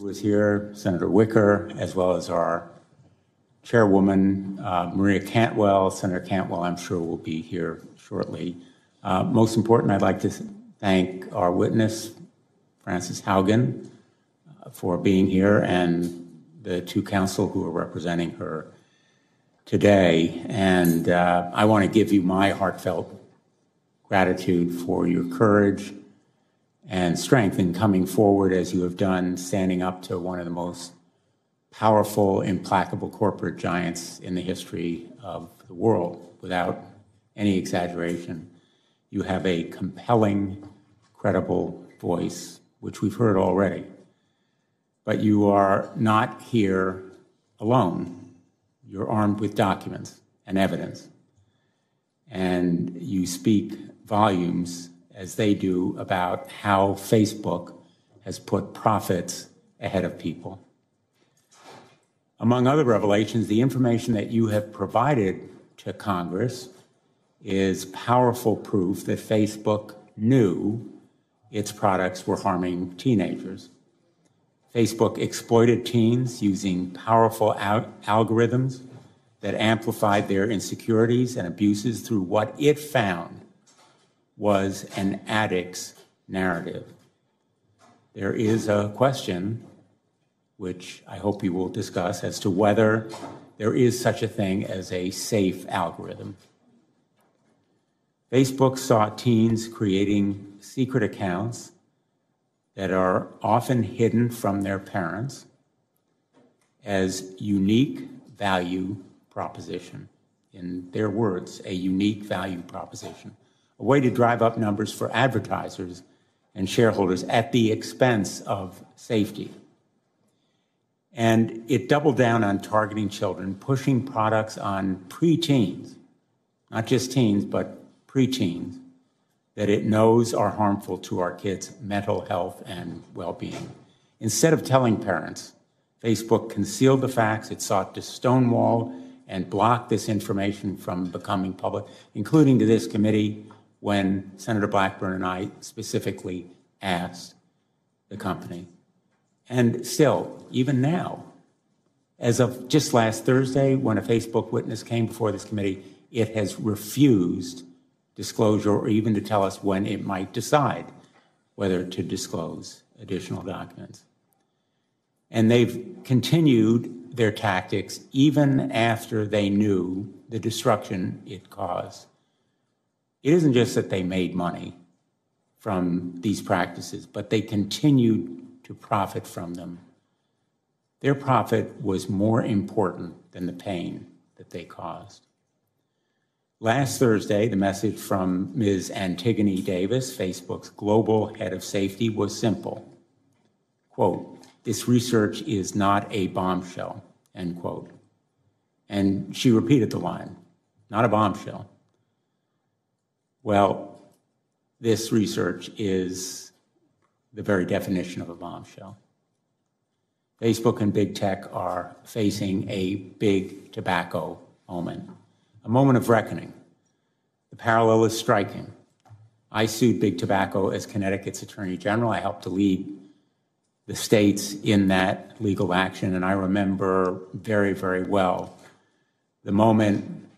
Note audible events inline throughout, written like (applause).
who is here, Senator Wicker, as well as our chairwoman, uh, Maria Cantwell. Senator Cantwell, I'm sure, will be here shortly. Uh, most important, I'd like to thank our witness, Frances Haugen, uh, for being here and the two counsel who are representing her today. And uh, I want to give you my heartfelt gratitude for your courage and strength in coming forward as you have done, standing up to one of the most powerful, implacable corporate giants in the history of the world without any exaggeration. You have a compelling, credible voice, which we've heard already. But you are not here alone. You're armed with documents and evidence. And you speak volumes as they do about how Facebook has put profits ahead of people. Among other revelations, the information that you have provided to Congress is powerful proof that Facebook knew its products were harming teenagers. Facebook exploited teens using powerful al- algorithms that amplified their insecurities and abuses through what it found was an addict's narrative. There is a question, which I hope you will discuss, as to whether there is such a thing as a safe algorithm. Facebook saw teens creating secret accounts that are often hidden from their parents as unique value proposition. In their words, a unique value proposition a way to drive up numbers for advertisers and shareholders at the expense of safety. And it doubled down on targeting children, pushing products on preteens, not just teens, but preteens, that it knows are harmful to our kids' mental health and well being. Instead of telling parents, Facebook concealed the facts, it sought to stonewall and block this information from becoming public, including to this committee when Senator Blackburn and I specifically asked the company. And still, even now, as of just last Thursday, when a Facebook witness came before this committee, it has refused disclosure or even to tell us when it might decide whether to disclose additional documents. And they've continued their tactics even after they knew the destruction it caused. It isn't just that they made money from these practices, but they continued to profit from them. Their profit was more important than the pain that they caused. Last Thursday, the message from Ms. Antigone Davis, Facebook's global head of safety, was simple. Quote, this research is not a bombshell, end quote. And she repeated the line, not a bombshell. Well, this research is the very definition of a bombshell. Facebook and big tech are facing a big tobacco moment, a moment of reckoning. The parallel is striking. I sued Big Tobacco as Connecticut's Attorney General. I helped to lead the states in that legal action, and I remember very, very well the moment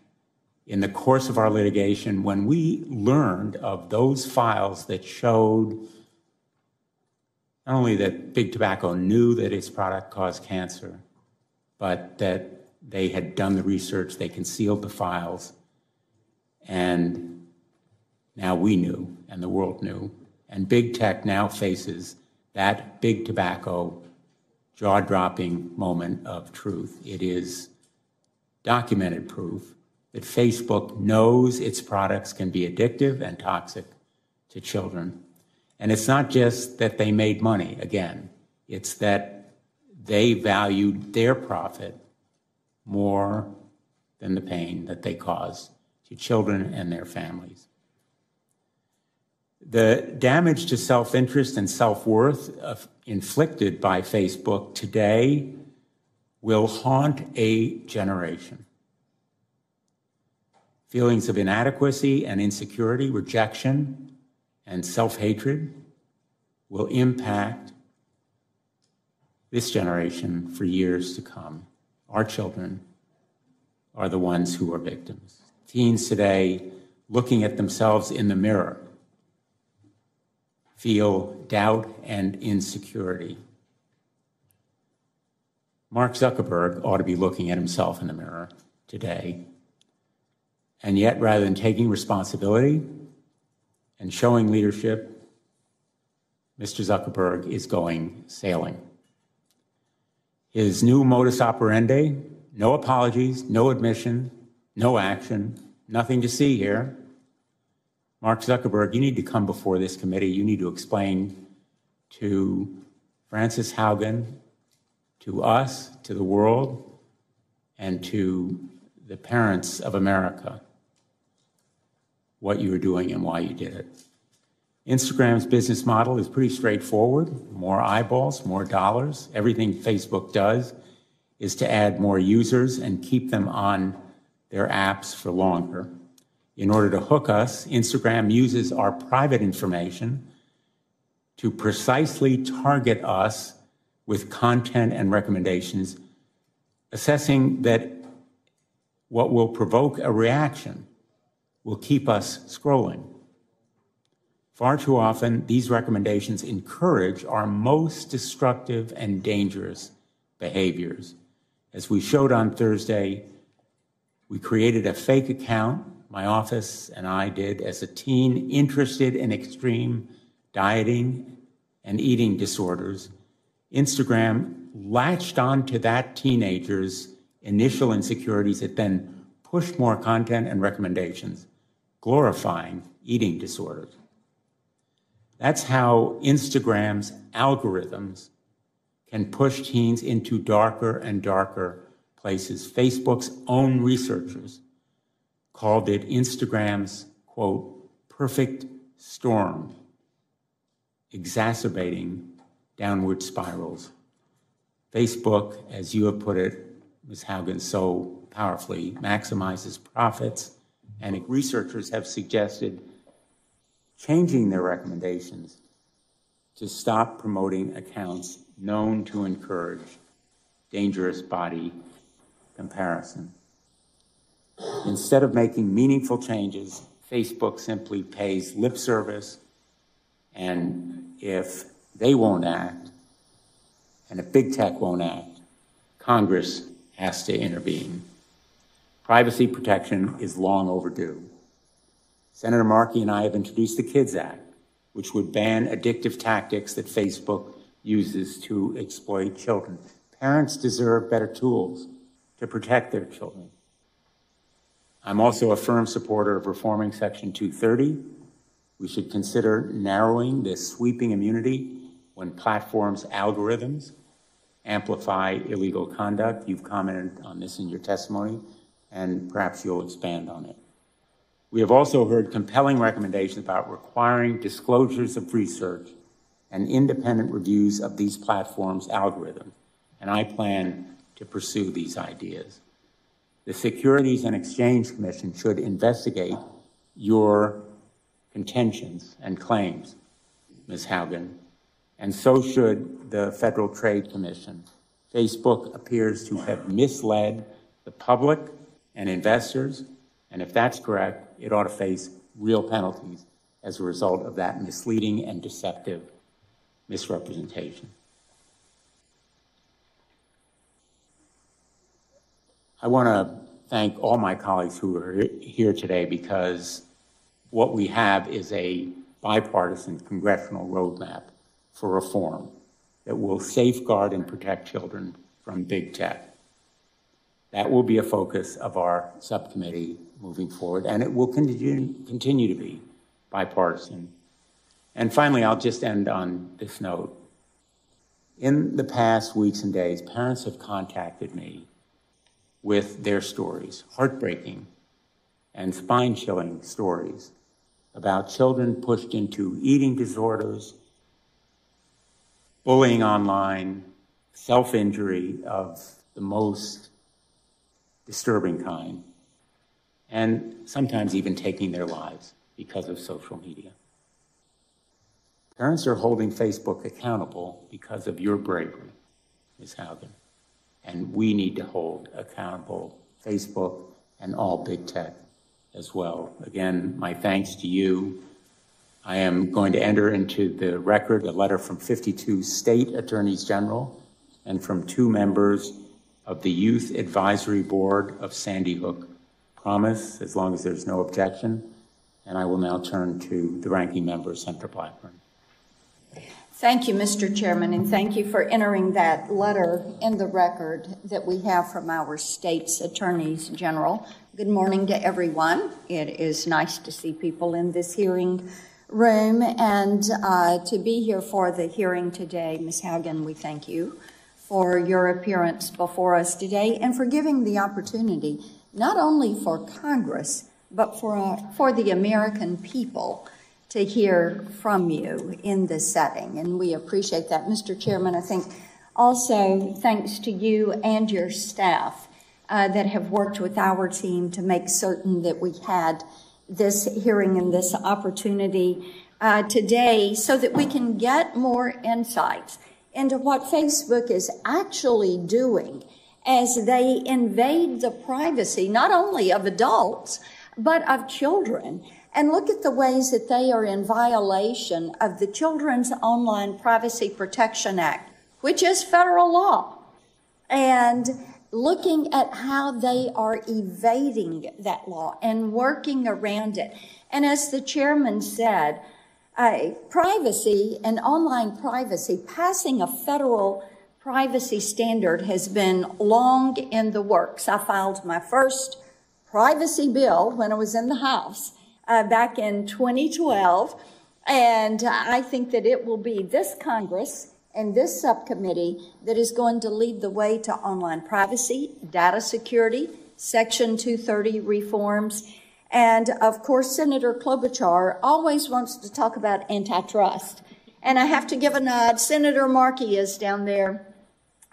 in the course of our litigation when we learned of those files that showed not only that big tobacco knew that its product caused cancer, but that they had done the research, they concealed the files, and now we knew and the world knew. And big tech now faces that big tobacco jaw dropping moment of truth. It is documented proof that Facebook knows its products can be addictive and toxic to children. And it's not just that they made money, again, it's that they valued their profit more than the pain that they caused to children and their families. The damage to self interest and self worth uh, inflicted by Facebook today will haunt a generation. Feelings of inadequacy and insecurity, rejection, and self hatred will impact this generation for years to come. Our children are the ones who are victims. Teens today, looking at themselves in the mirror, feel doubt and insecurity. Mark Zuckerberg ought to be looking at himself in the mirror today. And yet, rather than taking responsibility and showing leadership, Mr. Zuckerberg is going sailing. His new modus operandi no apologies, no admission, no action, nothing to see here. Mark Zuckerberg, you need to come before this committee. You need to explain to Frances Haugen, to us, to the world, and to the parents of America what you were doing and why you did it. Instagram's business model is pretty straightforward more eyeballs, more dollars. Everything Facebook does is to add more users and keep them on their apps for longer. In order to hook us, Instagram uses our private information to precisely target us with content and recommendations, assessing that what will provoke a reaction will keep us scrolling. Far too often, these recommendations encourage our most destructive and dangerous behaviors. As we showed on Thursday, we created a fake account, my office and I did, as a teen interested in extreme dieting and eating disorders. Instagram latched onto that teenager's initial insecurities. It then pushed more content and recommendations, glorifying eating disorders. That's how Instagram's algorithms can push teens into darker and darker places. Facebook's own researchers called it Instagram's, quote, perfect storm, exacerbating downward spirals. Facebook, as you have put it, Ms. Haugen, so powerfully, maximizes profits, and researchers have suggested changing their recommendations to stop promoting accounts known to encourage dangerous body comparison. Instead of making meaningful changes, Facebook simply pays lip service, and if they won't act, and if big tech won't act, Congress has to intervene. Privacy protection is long overdue. Senator Markey and I have introduced the KIDS Act, which would ban addictive tactics that Facebook uses to exploit children. Parents deserve better tools to protect their children. I'm also a firm supporter of reforming Section 230. We should consider narrowing this sweeping immunity when platforms' algorithms amplify illegal conduct. You've commented on this in your testimony, and perhaps you'll expand on it. We have also heard compelling recommendations about requiring disclosures of research and independent reviews of these platforms' algorithms, and I plan to pursue these ideas. The Securities and Exchange Commission should investigate your contentions and claims, Ms. Haugen, and so should the Federal Trade Commission. Facebook appears to have misled the public and investors, and if that's correct, it ought to face real penalties as a result of that misleading and deceptive misrepresentation. I want to thank all my colleagues who are here today because what we have is a bipartisan congressional roadmap for reform that will safeguard and protect children from big tech. That will be a focus of our subcommittee moving forward, and it will continue, continue to be bipartisan. And finally, I'll just end on this note. In the past weeks and days, parents have contacted me with their stories, heartbreaking and spine chilling stories about children pushed into eating disorders, bullying online, self injury of the most disturbing kind, and sometimes even taking their lives because of social media. Parents are holding Facebook accountable because of your bravery. Ms. Haugen. And we need to hold accountable Facebook and all big tech as well. Again, my thanks to you. I am going to enter into the record a letter from 52 state attorneys general and from two members of the Youth Advisory Board of Sandy Hook. Promise, as long as there's no objection. And I will now turn to the ranking member, Senator Blackburn. Thank you, Mr. Chairman, and thank you for entering that letter in the record that we have from our state's attorneys general. Good morning to everyone. It is nice to see people in this hearing room and uh, to be here for the hearing today. Ms. Haugen, we thank you for your appearance before us today and for giving the opportunity not only for Congress, but for, uh, for the American people to hear from you in this setting, and we appreciate that. Mr. Chairman, I think also thanks to you and your staff uh, that have worked with our team to make certain that we had this hearing and this opportunity uh, today so that we can get more insights into what Facebook is actually doing as they invade the privacy not only of adults, but of children and look at the ways that they are in violation of the Children's Online Privacy Protection Act, which is federal law, and looking at how they are evading that law and working around it. And as the chairman said, uh, privacy and online privacy, passing a federal privacy standard has been long in the works. I filed my first privacy bill when I was in the House uh, back in 2012. And I think that it will be this Congress and this subcommittee that is going to lead the way to online privacy, data security, Section 230 reforms. And of course, Senator Klobuchar always wants to talk about antitrust. And I have to give a nod. Senator Markey is down there.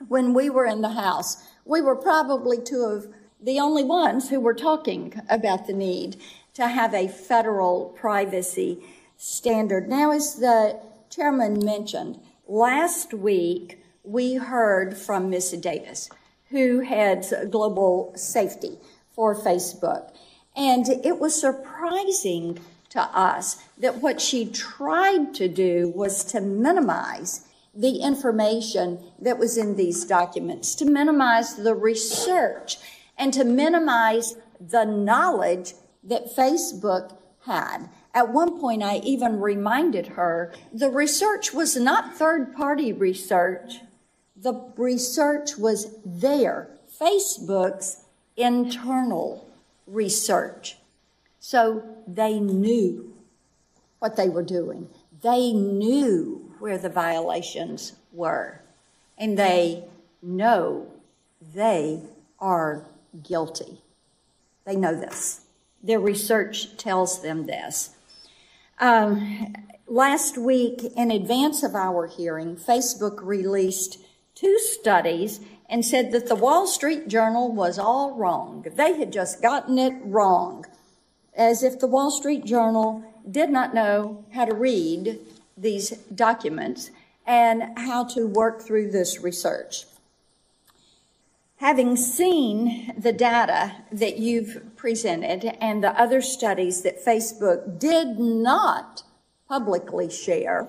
When we were in the House, we were probably two of the only ones who were talking about the need to have a federal privacy standard. Now, as the chairman mentioned, last week we heard from Ms. Davis, who heads global safety for Facebook. And it was surprising to us that what she tried to do was to minimize the information that was in these documents, to minimize the research, and to minimize the knowledge that Facebook had. At one point, I even reminded her the research was not third party research. The research was there, Facebook's internal research. So they knew what they were doing. They knew where the violations were. And they know they are guilty. They know this. Their research tells them this. Um, last week, in advance of our hearing, Facebook released two studies and said that the Wall Street Journal was all wrong. They had just gotten it wrong, as if the Wall Street Journal did not know how to read these documents and how to work through this research. Having seen the data that you've presented and the other studies that Facebook did not publicly share,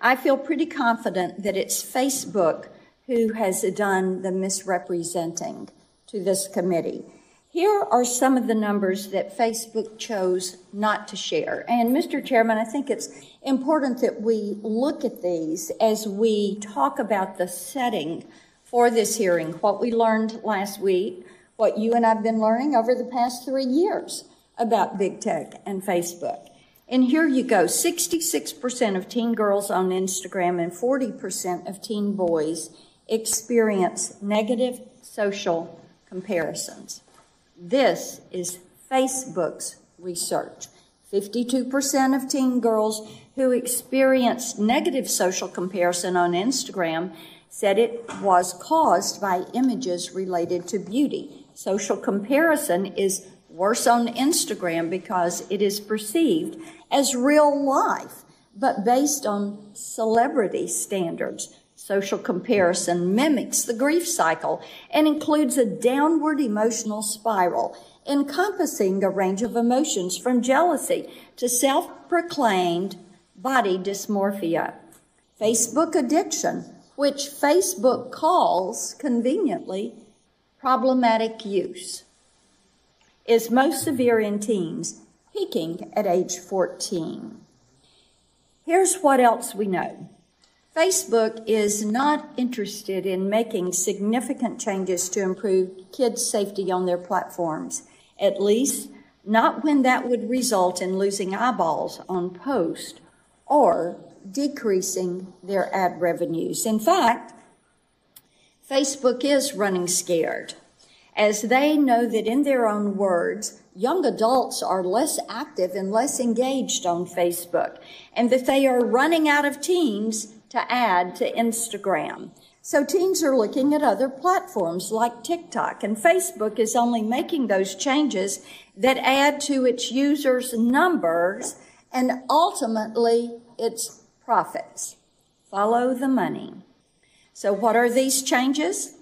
I feel pretty confident that it's Facebook who has done the misrepresenting to this committee. Here are some of the numbers that Facebook chose not to share. And Mr. Chairman, I think it's important that we look at these as we talk about the setting for this hearing, what we learned last week, what you and I've been learning over the past three years about big tech and Facebook. And here you go 66% of teen girls on Instagram and 40% of teen boys experience negative social comparisons. This is Facebook's research. 52% of teen girls who experienced negative social comparison on Instagram said it was caused by images related to beauty. Social comparison is worse on Instagram because it is perceived as real life, but based on celebrity standards. Social comparison mimics the grief cycle and includes a downward emotional spiral encompassing a range of emotions from jealousy to self proclaimed body dysmorphia. Facebook addiction, which Facebook calls conveniently problematic use, is most severe in teens, peaking at age 14. Here's what else we know. Facebook is not interested in making significant changes to improve kids' safety on their platforms, at least not when that would result in losing eyeballs on posts or decreasing their ad revenues. In fact, Facebook is running scared as they know that in their own words, young adults are less active and less engaged on Facebook and that they are running out of teens to add to Instagram. So teens are looking at other platforms like TikTok and Facebook is only making those changes that add to its users' numbers and ultimately its profits. Follow the money. So what are these changes?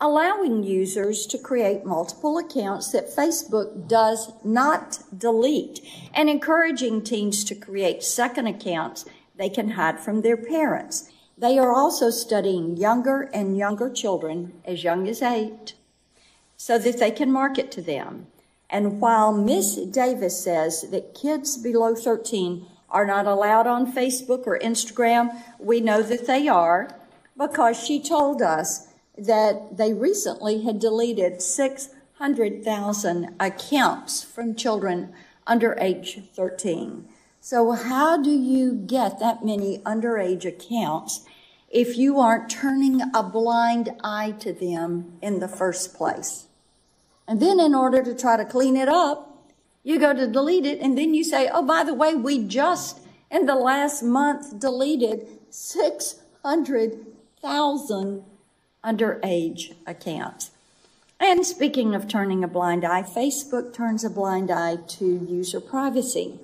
Allowing users to create multiple accounts that Facebook does not delete and encouraging teens to create second accounts they can hide from their parents. They are also studying younger and younger children as young as eight so that they can market to them. And while Miss Davis says that kids below 13 are not allowed on Facebook or Instagram, we know that they are because she told us that they recently had deleted 600,000 accounts from children under age 13. So how do you get that many underage accounts if you aren't turning a blind eye to them in the first place? And then in order to try to clean it up, you go to delete it and then you say, oh, by the way, we just in the last month deleted 600,000 underage accounts. And speaking of turning a blind eye, Facebook turns a blind eye to user privacy.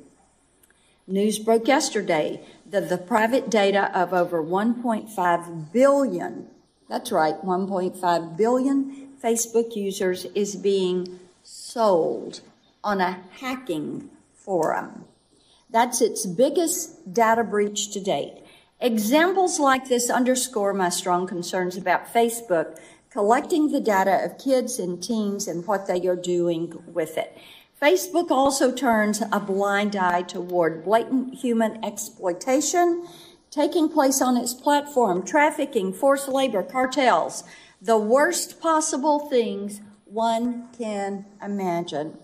News broke yesterday that the private data of over 1.5 billion, that's right, 1.5 billion Facebook users is being sold on a hacking forum. That's its biggest data breach to date. Examples like this underscore my strong concerns about Facebook collecting the data of kids and teens and what they are doing with it. Facebook also turns a blind eye toward blatant human exploitation taking place on its platform, trafficking, forced labor, cartels, the worst possible things one can imagine.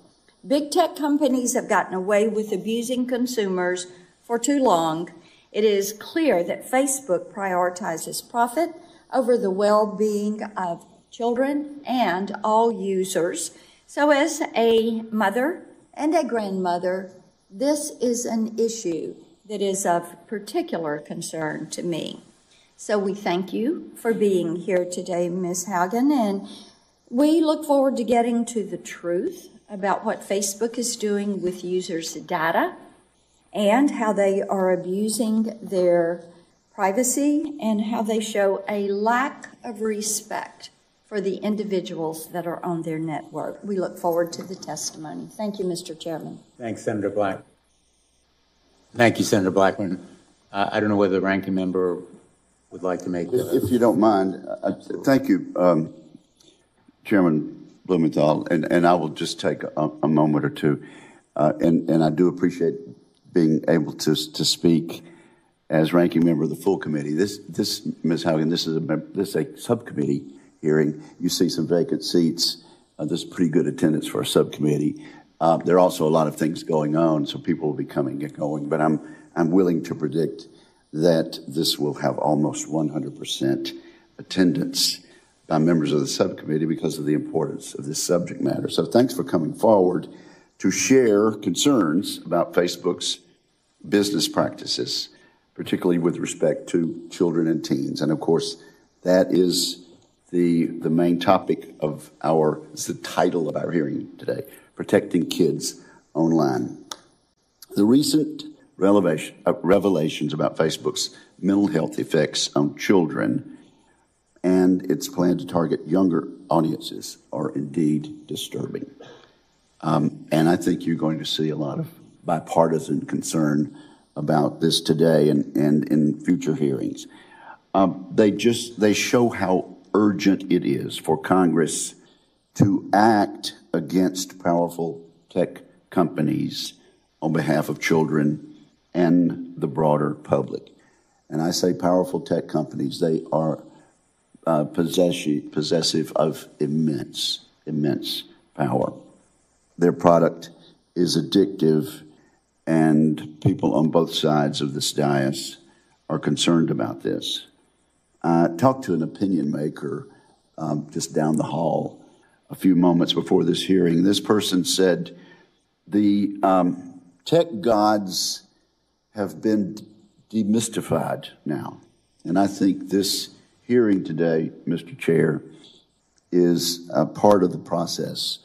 Big tech companies have gotten away with abusing consumers for too long. It is clear that Facebook prioritizes profit over the well-being of children and all users. So as a mother and a grandmother, this is an issue that is of particular concern to me. So we thank you for being here today, Ms. Haugen, and we look forward to getting to the truth about what Facebook is doing with users' data and how they are abusing their privacy and how they show a lack of respect for the individuals that are on their network. We look forward to the testimony. Thank you, Mr. Chairman. Thanks, Senator Black. Thank you, Senator Blackburn. Uh, I don't know whether the ranking member would like to make. If, if you don't mind, uh, thank you, um, Chairman Blumenthal, and, and I will just take a, a moment or two. Uh, and, and I do appreciate being able to, to speak as ranking member of the full committee. This, this, Ms. Haugen, this is a, this is a subcommittee hearing. You see some vacant seats. Uh, there's pretty good attendance for a subcommittee. Uh, there are also a lot of things going on, so people will be coming and going. But I'm I'm willing to predict that this will have almost 100% attendance by members of the subcommittee because of the importance of this subject matter. So thanks for coming forward to share concerns about Facebook's business practices, particularly with respect to children and teens. And of course, that is the, the main topic of our, it's the title of our hearing today, Protecting Kids Online. The recent revelation, uh, revelations about Facebook's mental health effects on children, and its plan to target younger audiences are indeed disturbing. Um, and I think you're going to see a lot of bipartisan concern about this today and, and in future hearings. Um, they just they show how urgent it is for Congress to act against powerful tech companies on behalf of children and the broader public. And I say powerful tech companies, they are uh, possessive, possessive of immense, immense power. Their product is addictive, and people on both sides of this dais are concerned about this. I talked to an opinion maker um, just down the hall a few moments before this hearing. This person said, The um, tech gods have been demystified now. And I think this hearing today, Mr. Chair, is a part of the process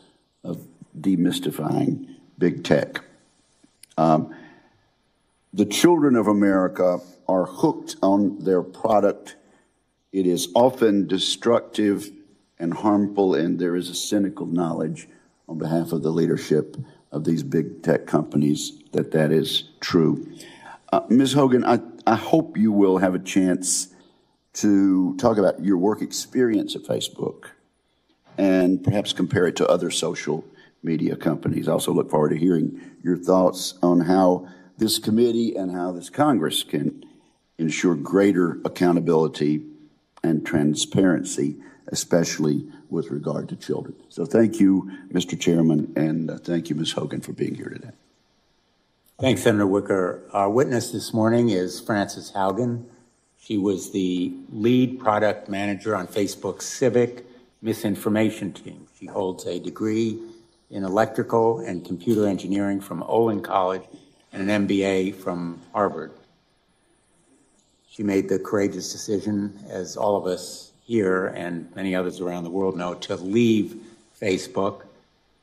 of demystifying big tech. Um, the children of America are hooked on their product. It is often destructive and harmful, and there is a cynical knowledge on behalf of the leadership of these big tech companies that that is true. Uh, Ms. Hogan, I, I hope you will have a chance to talk about your work experience at Facebook and perhaps compare it to other social media companies. I also look forward to hearing your thoughts on how this committee and how this Congress can ensure greater accountability and transparency, especially with regard to children. So thank you, Mr. Chairman, and uh, thank you, Ms. Hogan, for being here today. Thanks, Senator Wicker. Our witness this morning is Frances Haugen. She was the lead product manager on Facebook's civic misinformation team. She holds a degree in electrical and computer engineering from Olin College and an MBA from Harvard. She made the courageous decision, as all of us here and many others around the world know, to leave Facebook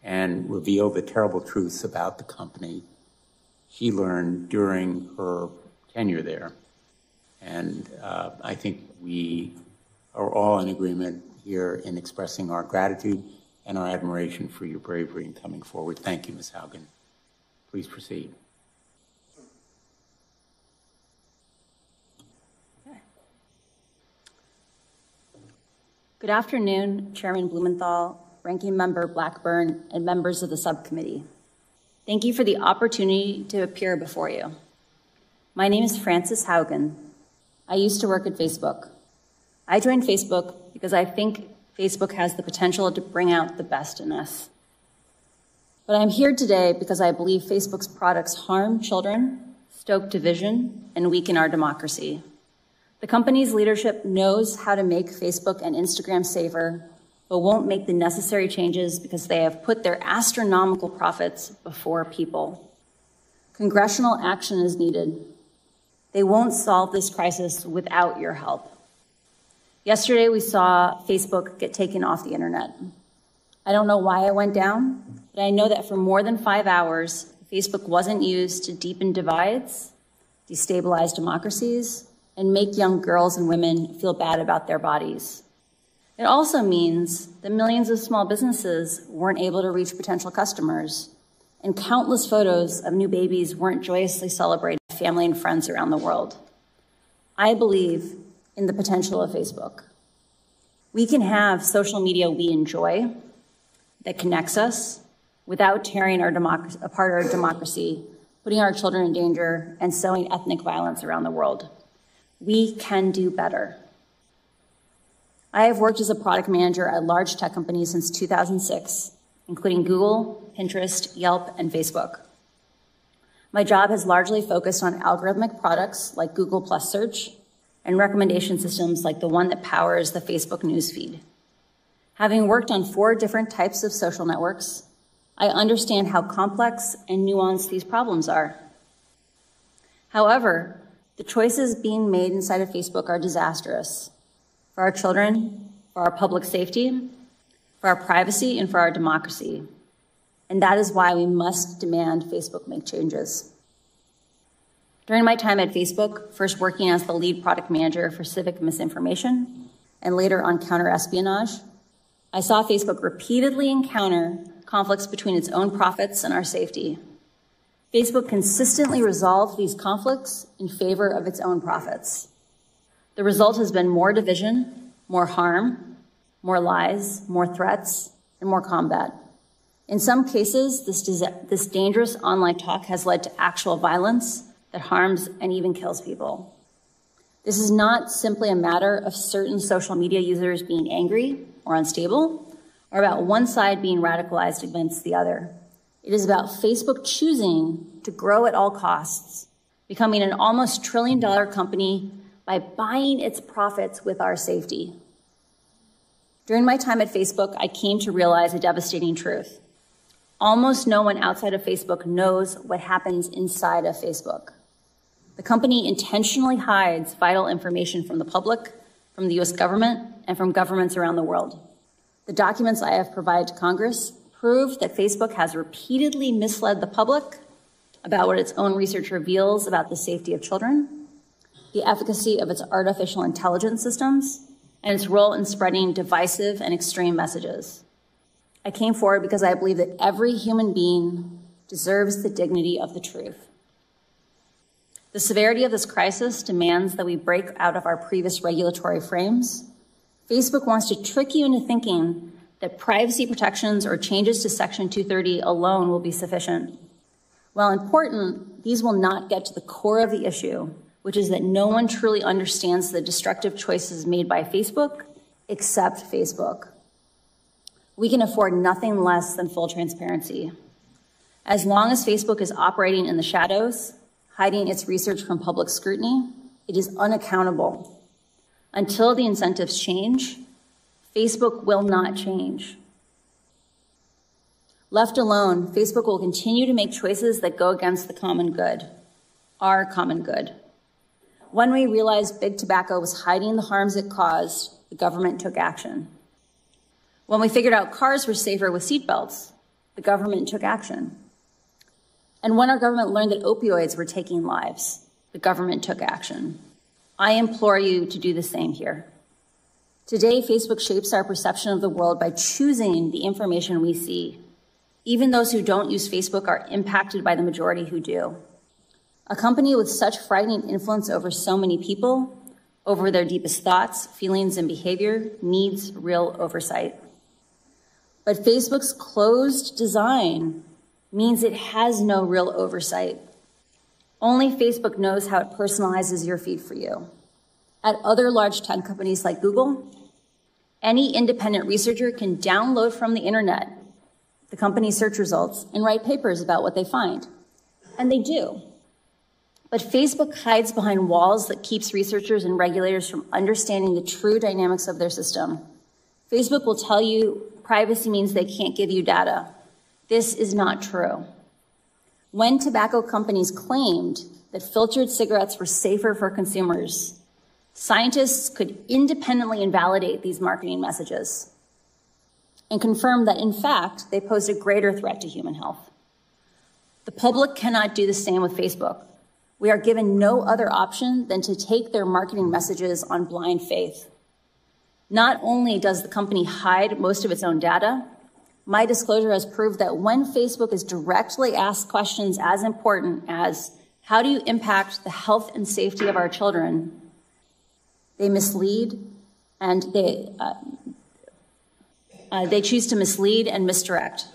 and reveal the terrible truths about the company she learned during her tenure there. And uh, I think we are all in agreement here in expressing our gratitude and our admiration for your bravery in coming forward. Thank you, Ms. Haugen. Please proceed. Good afternoon, Chairman Blumenthal, Ranking Member Blackburn, and members of the subcommittee. Thank you for the opportunity to appear before you. My name is Frances Haugen. I used to work at Facebook. I joined Facebook because I think Facebook has the potential to bring out the best in us. But I'm here today because I believe Facebook's products harm children, stoke division, and weaken our democracy. The company's leadership knows how to make Facebook and Instagram safer but won't make the necessary changes because they have put their astronomical profits before people. Congressional action is needed. They won't solve this crisis without your help. Yesterday, we saw Facebook get taken off the internet. I don't know why it went down, but I know that for more than five hours, Facebook wasn't used to deepen divides, destabilize democracies, and make young girls and women feel bad about their bodies. It also means that millions of small businesses weren't able to reach potential customers, and countless photos of new babies weren't joyously celebrated by family and friends around the world. I believe in the potential of Facebook. We can have social media we enjoy that connects us without tearing our apart our democracy, putting our children in danger, and sowing ethnic violence around the world. We can do better. I have worked as a product manager at large tech companies since 2006, including Google, Pinterest, Yelp, and Facebook. My job has largely focused on algorithmic products like Google Plus Search and recommendation systems like the one that powers the Facebook newsfeed. Having worked on four different types of social networks, I understand how complex and nuanced these problems are. However, the choices being made inside of Facebook are disastrous for our children, for our public safety, for our privacy, and for our democracy. And that is why we must demand Facebook make changes. During my time at Facebook, first working as the lead product manager for civic misinformation and later on counter espionage, I saw Facebook repeatedly encounter conflicts between its own profits and our safety. Facebook consistently resolved these conflicts in favor of its own profits. The result has been more division, more harm, more lies, more threats, and more combat. In some cases, this, this dangerous online talk has led to actual violence that harms and even kills people. This is not simply a matter of certain social media users being angry or unstable, or about one side being radicalized against the other. It is about Facebook choosing to grow at all costs, becoming an almost trillion dollar company by buying its profits with our safety. During my time at Facebook, I came to realize a devastating truth. Almost no one outside of Facebook knows what happens inside of Facebook. The company intentionally hides vital information from the public, from the US government, and from governments around the world. The documents I have provided to Congress prove that Facebook has repeatedly misled the public about what its own research reveals about the safety of children, the efficacy of its artificial intelligence systems, and its role in spreading divisive and extreme messages. I came forward because I believe that every human being deserves the dignity of the truth. The severity of this crisis demands that we break out of our previous regulatory frames. Facebook wants to trick you into thinking that privacy protections or changes to Section 230 alone will be sufficient. While important, these will not get to the core of the issue, which is that no one truly understands the destructive choices made by Facebook except Facebook. We can afford nothing less than full transparency. As long as Facebook is operating in the shadows, hiding its research from public scrutiny, it is unaccountable. Until the incentives change, Facebook will not change. Left alone, Facebook will continue to make choices that go against the common good, our common good. When we realized big tobacco was hiding the harms it caused, the government took action. When we figured out cars were safer with seatbelts, the government took action. And when our government learned that opioids were taking lives, the government took action. I implore you to do the same here. Today, Facebook shapes our perception of the world by choosing the information we see. Even those who don't use Facebook are impacted by the majority who do. A company with such frightening influence over so many people, over their deepest thoughts, feelings, and behavior, needs real oversight. But Facebook's closed design means it has no real oversight. Only Facebook knows how it personalizes your feed for you. At other large tech companies like Google, any independent researcher can download from the internet the company's search results and write papers about what they find. And they do. But Facebook hides behind walls that keeps researchers and regulators from understanding the true dynamics of their system. Facebook will tell you privacy means they can't give you data. This is not true. When tobacco companies claimed that filtered cigarettes were safer for consumers, Scientists could independently invalidate these marketing messages and confirm that, in fact, they posed a greater threat to human health. The public cannot do the same with Facebook. We are given no other option than to take their marketing messages on blind faith. Not only does the company hide most of its own data, my disclosure has proved that when Facebook is directly asked questions as important as how do you impact the health and safety of our children, they mislead and they, uh, uh, they choose to mislead and misdirect.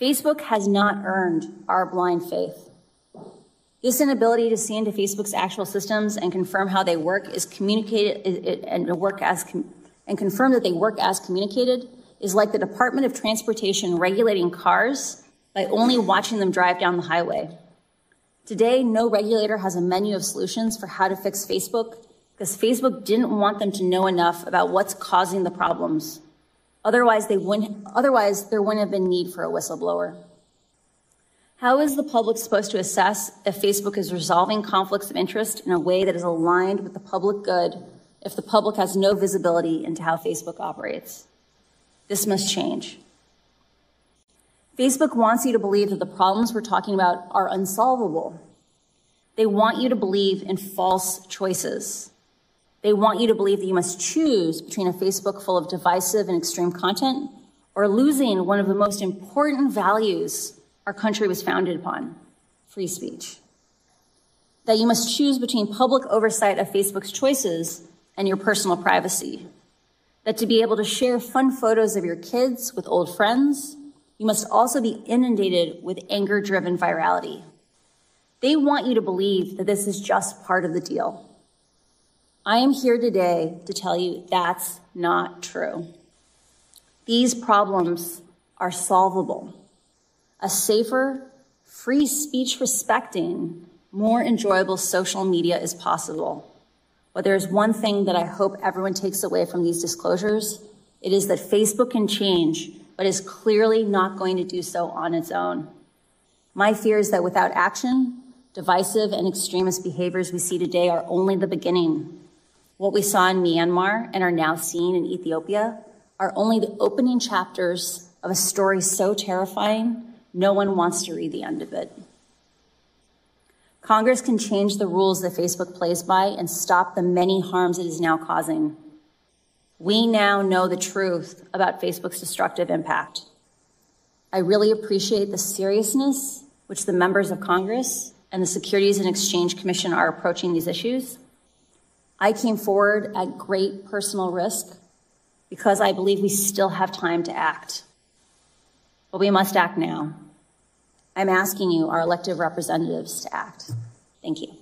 Facebook has not earned our blind faith. This inability to see into Facebook's actual systems and confirm how they work is communicated and work as and confirm that they work as communicated is like the Department of Transportation regulating cars by only watching them drive down the highway. Today, no regulator has a menu of solutions for how to fix Facebook because Facebook didn't want them to know enough about what's causing the problems. Otherwise, they wouldn't, otherwise there wouldn't have been need for a whistleblower. How is the public supposed to assess if Facebook is resolving conflicts of interest in a way that is aligned with the public good if the public has no visibility into how Facebook operates? This must change. Facebook wants you to believe that the problems we're talking about are unsolvable They want you to believe in false choices. They want you to believe that you must choose between a Facebook full of divisive and extreme content or losing one of the most important values our country was founded upon free speech. That you must choose between public oversight of Facebook's choices and your personal privacy. That to be able to share fun photos of your kids with old friends, you must also be inundated with anger driven virality. They want you to believe that this is just part of the deal. I am here today to tell you that's not true. These problems are solvable. A safer, free speech respecting, more enjoyable social media is possible. But there's one thing that I hope everyone takes away from these disclosures. It is that Facebook can change, but is clearly not going to do so on its own. My fear is that without action, divisive and extremist behaviors we see today are only the beginning. What we saw in Myanmar and are now seeing in Ethiopia are only the opening chapters of a story so terrifying, no one wants to read the end of it. Congress can change the rules that Facebook plays by and stop the many harms it is now causing. We now know the truth about Facebook's destructive impact. I really appreciate the seriousness which the members of Congress and the Securities and Exchange Commission are approaching these issues. I came forward at great personal risk because I believe we still have time to act. But we must act now. I'm asking you, our elected representatives, to act. Thank you.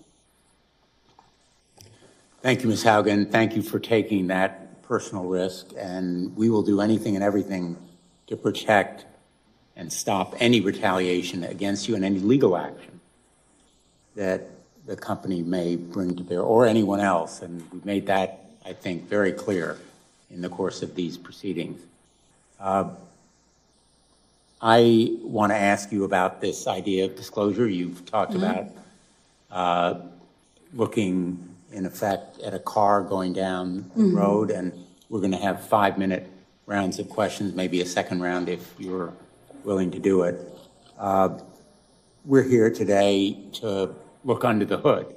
Thank you, Ms. Haugen. Thank you for taking that personal risk, and we will do anything and everything to protect and stop any retaliation against you and any legal action that the company may bring to bear or anyone else. And we've made that, I think, very clear in the course of these proceedings. Uh, I want to ask you about this idea of disclosure. You've talked mm-hmm. about uh, looking, in effect, at a car going down the mm-hmm. road, and we're going to have five minute rounds of questions, maybe a second round if you're willing to do it. Uh, we're here today to look under the hood,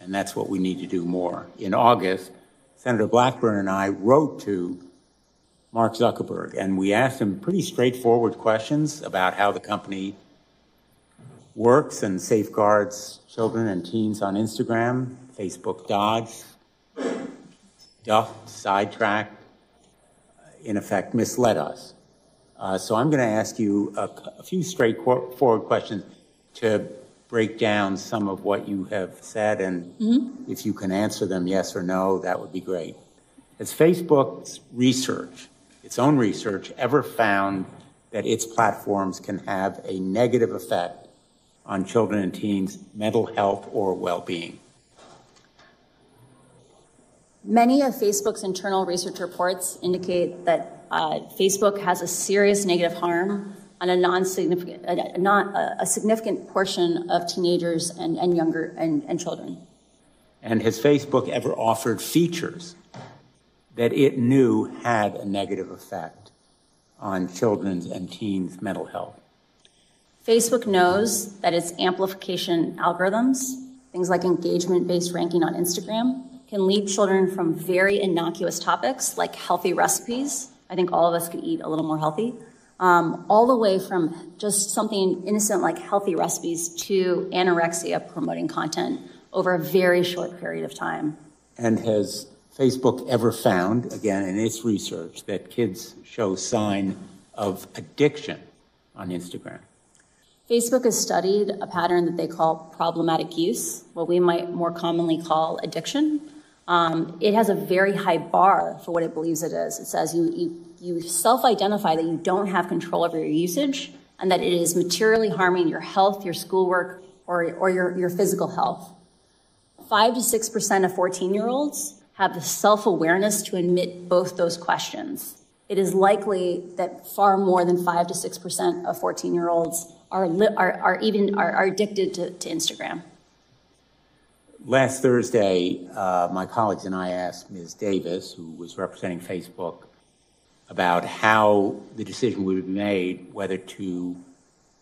and that's what we need to do more. In August, Senator Blackburn and I wrote to Mark Zuckerberg, and we asked him pretty straightforward questions about how the company works and safeguards children and teens on Instagram, Facebook dodged, duffed, sidetracked, in effect misled us. Uh, so I'm going to ask you a, a few straightforward questions to break down some of what you have said, and mm-hmm. if you can answer them yes or no, that would be great. Has Facebook's research, its own research, ever found that its platforms can have a negative effect on children and teens' mental health or well being? Many of Facebook's internal research reports indicate that uh, Facebook has a serious negative harm on a non-significant, a, not a, significant portion of teenagers and, and younger and, and children. And has Facebook ever offered features that it knew had a negative effect on children's and teens' mental health? Facebook knows that its amplification algorithms, things like engagement based ranking on Instagram, can lead children from very innocuous topics like healthy recipes. I think all of us could eat a little more healthy um, all the way from just something innocent like healthy recipes to anorexia promoting content over a very short period of time. And has Facebook ever found, again in its research, that kids show sign of addiction on Instagram? Facebook has studied a pattern that they call problematic use, what we might more commonly call addiction. Um, it has a very high bar for what it believes it is. It says you, you you self-identify that you don't have control over your usage and that it is materially harming your health, your schoolwork, or, or your, your physical health. 5 to 6% of 14-year-olds have the self-awareness to admit both those questions. It is likely that far more than 5 to 6% of 14-year-olds are, are, are even are, are addicted to, to Instagram. Last Thursday, uh, my colleagues and I asked Ms. Davis, who was representing Facebook, about how the decision would be made whether to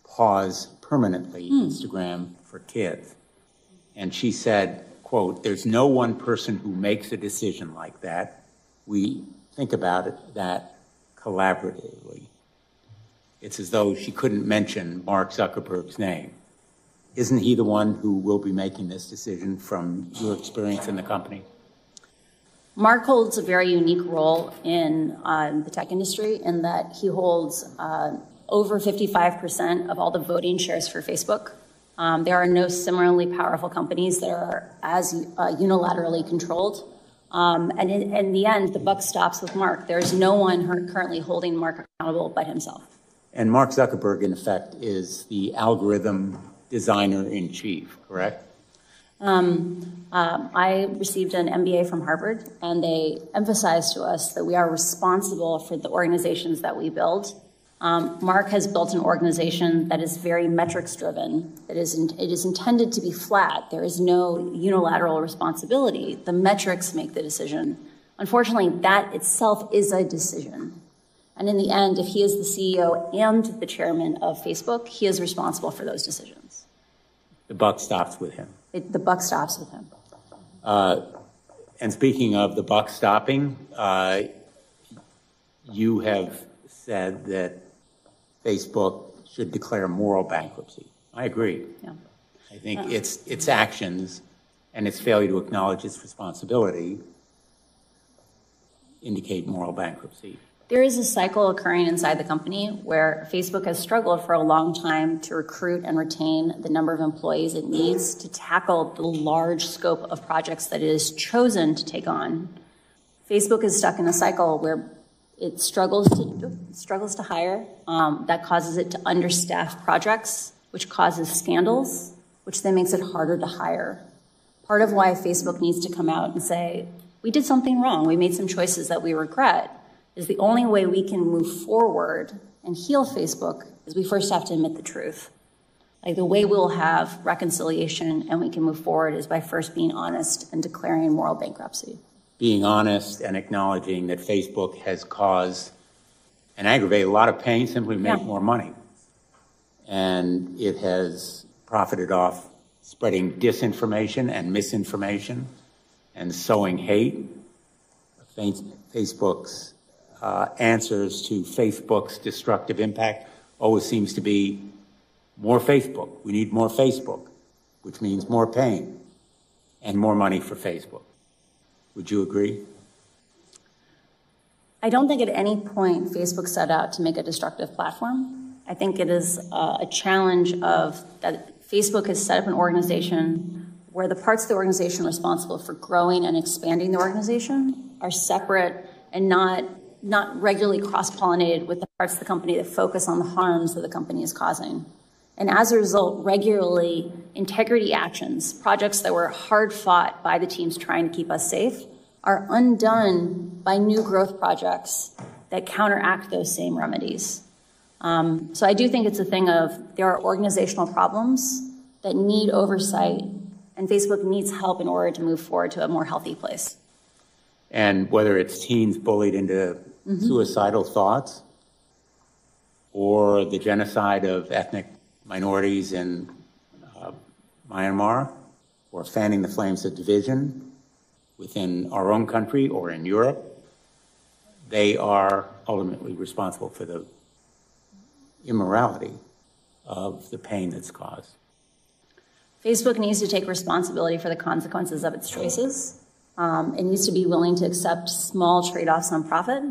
pause permanently mm. Instagram for kids. and she said, quote, "There's no one person who makes a decision like that. We think about it that collaboratively." It's as though she couldn't mention Mark Zuckerberg's name. Isn't he the one who will be making this decision from your experience in the company? Mark holds a very unique role in uh, the tech industry in that he holds uh, over 55% of all the voting shares for Facebook. Um, there are no similarly powerful companies that are as uh, unilaterally controlled. Um, and in, in, the end, the buck stops with Mark. There is no one currently holding Mark accountable but himself. And Mark Zuckerberg, in effect, is the algorithm designer in chief, correct? Um, um, I received an MBA from Harvard, and they emphasized to us that we are responsible for the organizations that we build. Um, Mark has built an organization that is very metrics driven. In, it is intended to be flat. There is no unilateral responsibility. The metrics make the decision. Unfortunately, that itself is a decision. And in the end, if he is the CEO and the chairman of Facebook, he is responsible for those decisions. The buck stops with him. It, the buck stops with him. Uh, and speaking of the buck stopping, uh, you have said that Facebook should declare moral bankruptcy. I agree. Yeah. I think its its actions and its failure to acknowledge its responsibility indicate moral bankruptcy. There is a cycle occurring inside the company where Facebook has struggled for a long time to recruit and retain the number of employees it needs to tackle the large scope of projects that it has chosen to take on. Facebook is stuck in a cycle where it struggles to struggles to hire. Um, that causes it to understaff projects, which causes scandals, which then makes it harder to hire. Part of why Facebook needs to come out and say, we did something wrong. We made some choices that we regret is the only way we can move forward and heal Facebook is we first have to admit the truth. Like the way we'll have reconciliation and we can move forward is by first being honest and declaring moral bankruptcy. Being honest and acknowledging that Facebook has caused and aggravated a lot of pain simply to make yeah. more money. And it has profited off spreading disinformation and misinformation and sowing hate. Facebook's uh, answers to Facebook's destructive impact always seems to be more Facebook. We need more Facebook, which means more pain and more money for Facebook. Would you agree? I don't think at any point Facebook set out to make a destructive platform. I think it is uh, a challenge of that Facebook has set up an organization where the parts of the organization responsible for growing and expanding the organization are separate and not not regularly cross-pollinated with the parts of the company that focus on the harms that the company is causing. And as a result, regularly, integrity actions, projects that were hard fought by the teams trying to keep us safe, are undone by new growth projects that counteract those same remedies. Um, so I do think it's a thing of there are organizational problems that need oversight, and Facebook needs help in order to move forward to a more healthy place. And whether it's teens bullied into mm-hmm. suicidal thoughts or the genocide of ethnic minorities in uh, Myanmar or fanning the flames of division within our own country or in Europe, they are ultimately responsible for the immorality of the pain that's caused. Facebook needs to take responsibility for the consequences of its choices. Um, it needs to be willing to accept small trade offs on profit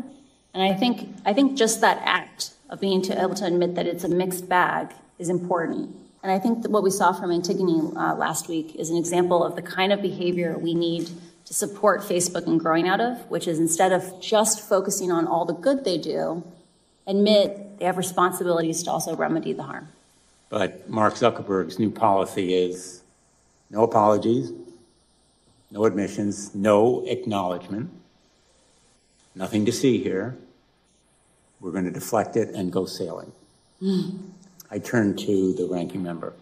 and I think, I think just that act of being able to admit that it's a mixed bag is important. And I think that what we saw from Antigone uh, last week is an example of the kind of behavior we need to support Facebook in growing out of, which is instead of just focusing on all the good they do, admit they have responsibilities to also remedy the harm. But Mark Zuckerberg's new policy is no apologies, no admissions, no acknowledgement. Nothing to see here. We're going to deflect it and go sailing. Mm. I turn to the ranking member.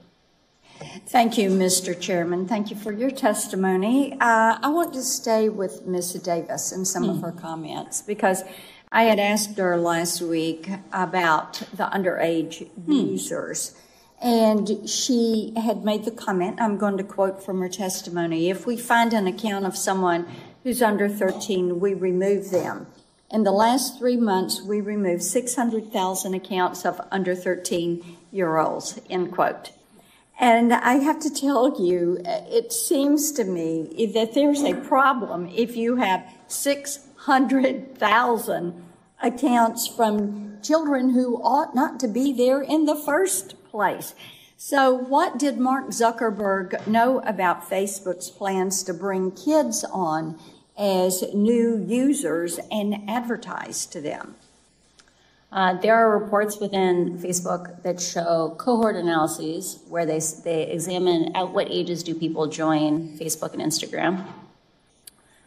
Thank you, Mr. Chairman. Thank you for your testimony. Uh, I want to stay with Ms. Davis and some of mm. her comments because I had asked her last week about the underage hmm. users. And she had made the comment, I'm going to quote from her testimony, if we find an account of someone who's under 13, we remove them. In the last three months, we removed 600,000 accounts of under 13 year olds, end quote. And I have to tell you, it seems to me that there's a problem if you have 600,000 accounts from children who ought not to be there in the first place. So what did Mark Zuckerberg know about Facebook's plans to bring kids on as new users and advertise to them? Uh, there are reports within Facebook that show cohort analyses where they, they examine at what ages do people join Facebook and Instagram.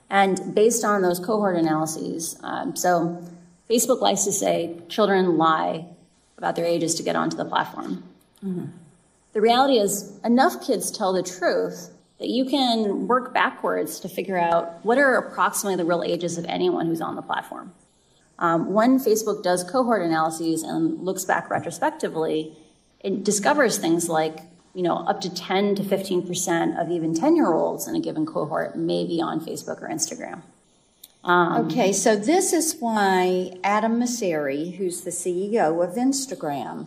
And based on those cohort analyses, um, so Facebook likes to say children lie about their ages to get onto the platform. Mm-hmm. The reality is, enough kids tell the truth you can work backwards to figure out what are approximately the real ages of anyone who's on the platform. Um, when Facebook does cohort analyses and looks back retrospectively, it discovers things like, you know, up to 10 to 15% of even 10 year olds in a given cohort may be on Facebook or Instagram. Um, okay, so this is why Adam Mosseri, who's the CEO of Instagram,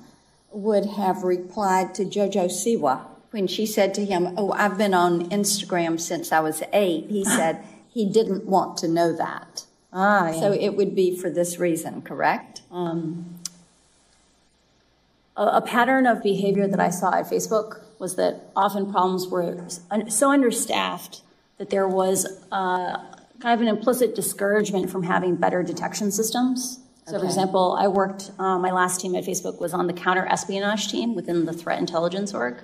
would have replied to Jojo Siwa when she said to him, Oh, I've been on Instagram since I was eight. He (clears throat) said he didn't want to know that. Ah, yeah. So it would be for this reason, correct? Um, a, a pattern of behavior that I saw at Facebook was that often problems were so understaffed that there was uh, kind of an implicit discouragement from having better detection systems. So, okay. for example, I worked, uh, my last team at Facebook was on the counter espionage team within the threat intelligence org.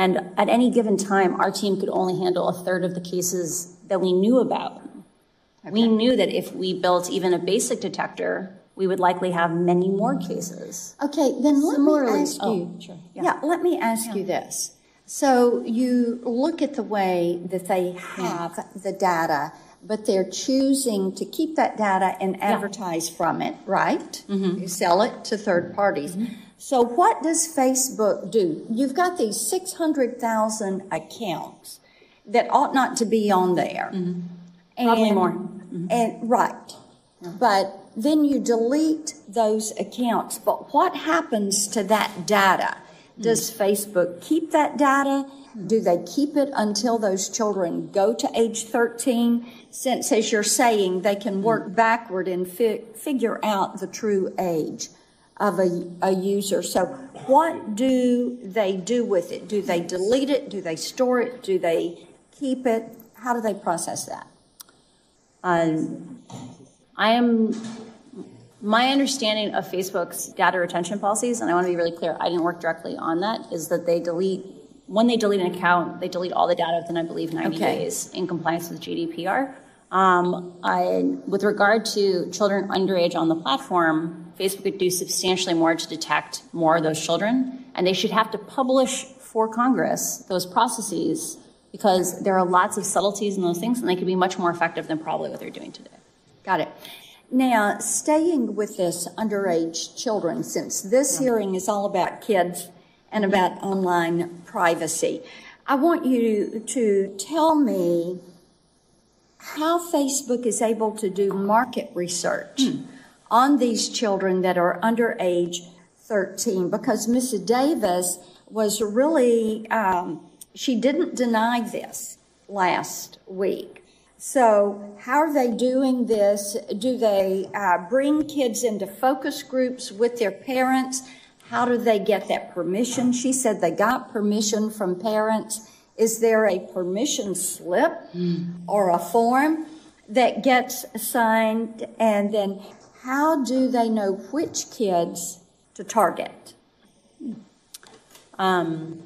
And at any given time, our team could only handle a third of the cases that we knew about. Okay. We knew that if we built even a basic detector, we would likely have many more cases. Okay, then let Similarly, me ask you. Oh, sure. yeah. yeah. let me ask yeah. you this. So you look at the way that they have yeah. the data but they're choosing to keep that data and advertise from it, right? Mm-hmm. You sell it to third parties. Mm-hmm. So, what does Facebook do? You've got these 600,000 accounts that ought not to be on there. Mm-hmm. And, Probably more. Mm-hmm. And right. But then you delete those accounts. But what happens to that data? Does mm. Facebook keep that data? Do they keep it until those children go to age 13? Since, as you're saying, they can work backward and fi- figure out the true age of a, a user. So, what do they do with it? Do they delete it? Do they store it? Do they keep it? How do they process that? Um, I am my understanding of Facebook's data retention policies, and I want to be really clear, I didn't work directly on that, is that they delete when they delete an account, they delete all the data within, I believe, 90 okay. days in compliance with GDPR. Um, I, with regard to children underage on the platform, Facebook could do substantially more to detect more of those children, and they should have to publish for Congress those processes because there are lots of subtleties in those things, and they could be much more effective than probably what they're doing today. Got it. Now, staying with this underage children, since this hearing is all about kids and about online privacy. I want you to tell me how Facebook is able to do market research mm. On these children that are under age 13 because Mrs. Davis was really, um, she didn't deny this last week. So, how are they doing this? Do they uh, bring kids into focus groups with their parents? How do they get that permission? She said they got permission from parents. Is there a permission slip mm. or a form that gets signed? And then how do they know which kids to target? Um,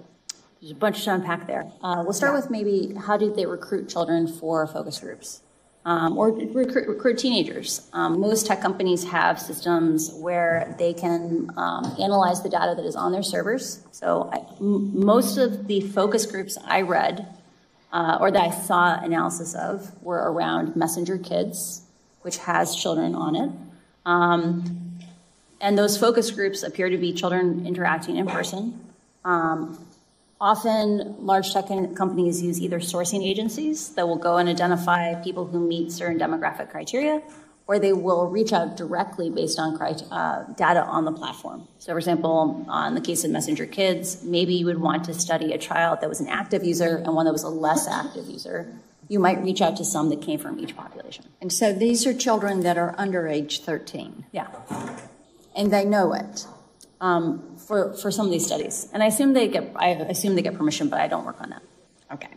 there's a bunch to unpack there. Uh, we'll start yeah. with maybe how do they recruit children for focus groups? um, or recruit, recruit teenagers. Um, most tech companies have systems where they can um, analyze the data that is on their servers. So I, m- most of the focus groups I read uh, or that I saw analysis of were around Messenger Kids, which has children on it. Um, and those focus groups appear to be children interacting in person. Um, often, large tech companies use either sourcing agencies that will go and identify people who meet certain demographic criteria, or they will reach out directly based on uh, data on the platform. So, for example, on the case of Messenger Kids, maybe you would want to study a child that was an active user and one that was a less active user. You might reach out to some that came from each population. And so these are children that are under age 13, Yeah, and they know it. um, for for some of these studies, and I assume they get I assume they get permission, but I don't work on that. Okay.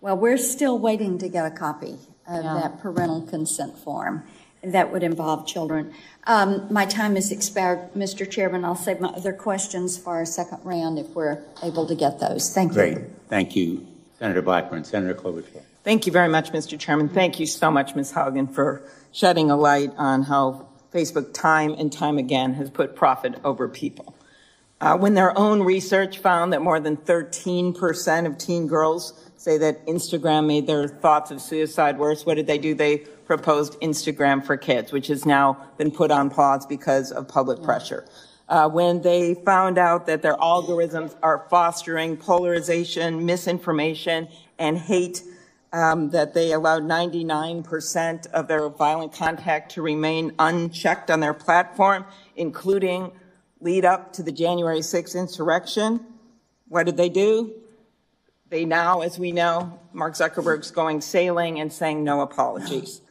Well, we're still waiting to get a copy of Yeah. that parental consent form that would involve children. Um, my time has expired, Mr. Chairman. I'll save my other questions for our second round if we're able to get those. Thank you. Great. Thank you, Senator Blackburn. Senator Klobuchar. Thank you very much, Mr. Chairman. Thank you so much, Ms. Haugen, for shedding a light on how Facebook time and time again has put profit over people. Uh, when their own research found that more than 13% of teen girls say that Instagram made their thoughts of suicide worse, what did they do? They proposed Instagram for Kids, which has now been put on pause because of public pressure. Uh, when they found out that their algorithms are fostering polarization, misinformation, and hate, um, that they allowed 99% of their violent contact to remain unchecked on their platform, including lead up to the January 6th insurrection. What did they do? They now, as we know, Mark Zuckerberg's going sailing and saying no apologies.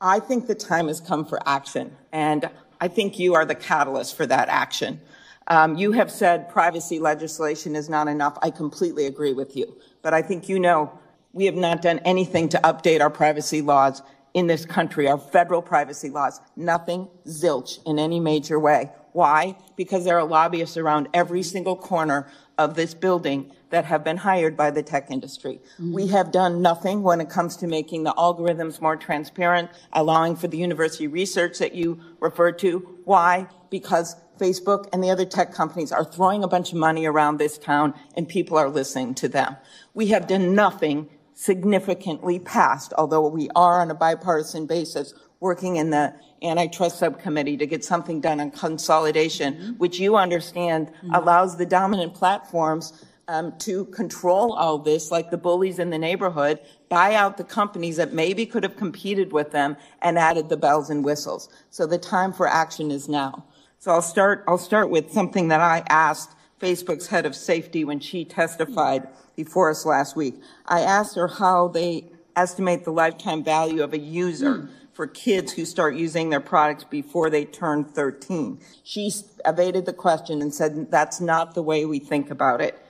I think the time has come for action, and I think you are the catalyst for that action. Um, you have said privacy legislation is not enough. I completely agree with you. But I think you know we have not done anything to update our privacy laws in this country, our federal privacy laws. Nothing, zilch, in any major way. Why? Because there are lobbyists around every single corner of this building that have been hired by the tech industry. We mm-hmm. have done nothing when it comes to making the algorithms more transparent, allowing for the university research that you referred to. Why? Because Facebook and the other tech companies are throwing a bunch of money around this town and people are listening to them. We have done nothing significantly passed, although we are on a bipartisan basis working in the antitrust subcommittee to get something done on consolidation, which you understand allows the dominant platforms um, to control all this, like the bullies in the neighborhood, buy out the companies that maybe could have competed with them and added the bells and whistles. So the time for action is now. So I'll start, I'll start with something that I asked Facebook's head of safety when she testified before us last week. I asked her how they estimate the lifetime value of a user for kids who start using their products before they turn 13. She evaded the question and said, that's not the way we think about it.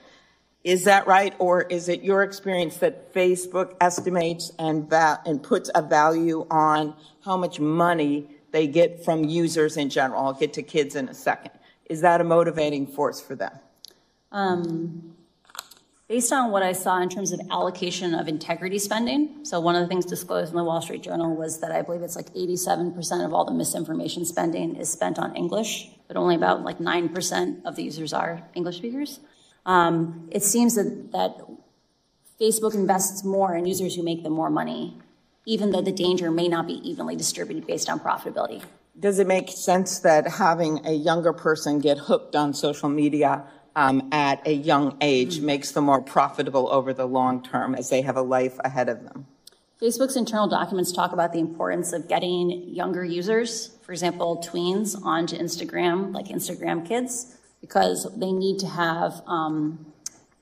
Is that right? Or is it your experience that Facebook estimates and, va- and puts a value on how much money they get from users in general? I'll get to kids in a second. Is that a motivating force for them? Um, based on what I saw in terms of allocation of integrity spending, so one of the things disclosed in the Wall Street Journal was that I believe it's like 87% of all the misinformation spending is spent on English, but only about like 9% of the users are English speakers. Um, it seems that, that Facebook invests more in users who make them more money, even though the danger may not be evenly distributed based on profitability. Does it make sense that having a younger person get hooked on social media um, at a young age makes them more profitable over the long term as they have a life ahead of them? Facebook's internal documents talk about the importance of getting younger users, for example, tweens, onto Instagram, like Instagram kids, because they need to have, um,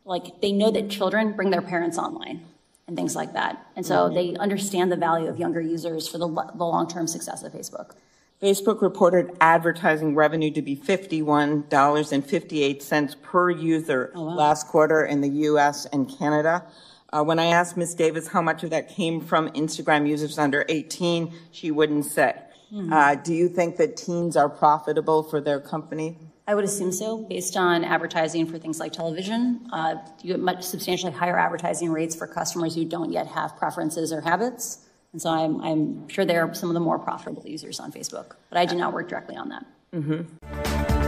like, they know that children bring their parents online and things like that. And so they understand the value of younger users for the, the long term success of Facebook. Facebook reported advertising revenue to be $51.58 per user last quarter in the US and Canada. Uh, when I asked Ms. Davis how much of that came from Instagram users under 18, she wouldn't say. Uh, do you think that teens are profitable for their company? I would assume so, based on advertising for things like television. Uh, you get much substantially higher advertising rates for customers who don't yet have preferences or habits. And so I'm, I'm sure they are some of the more profitable users on Facebook, but I do not work directly on that. Mm-hmm.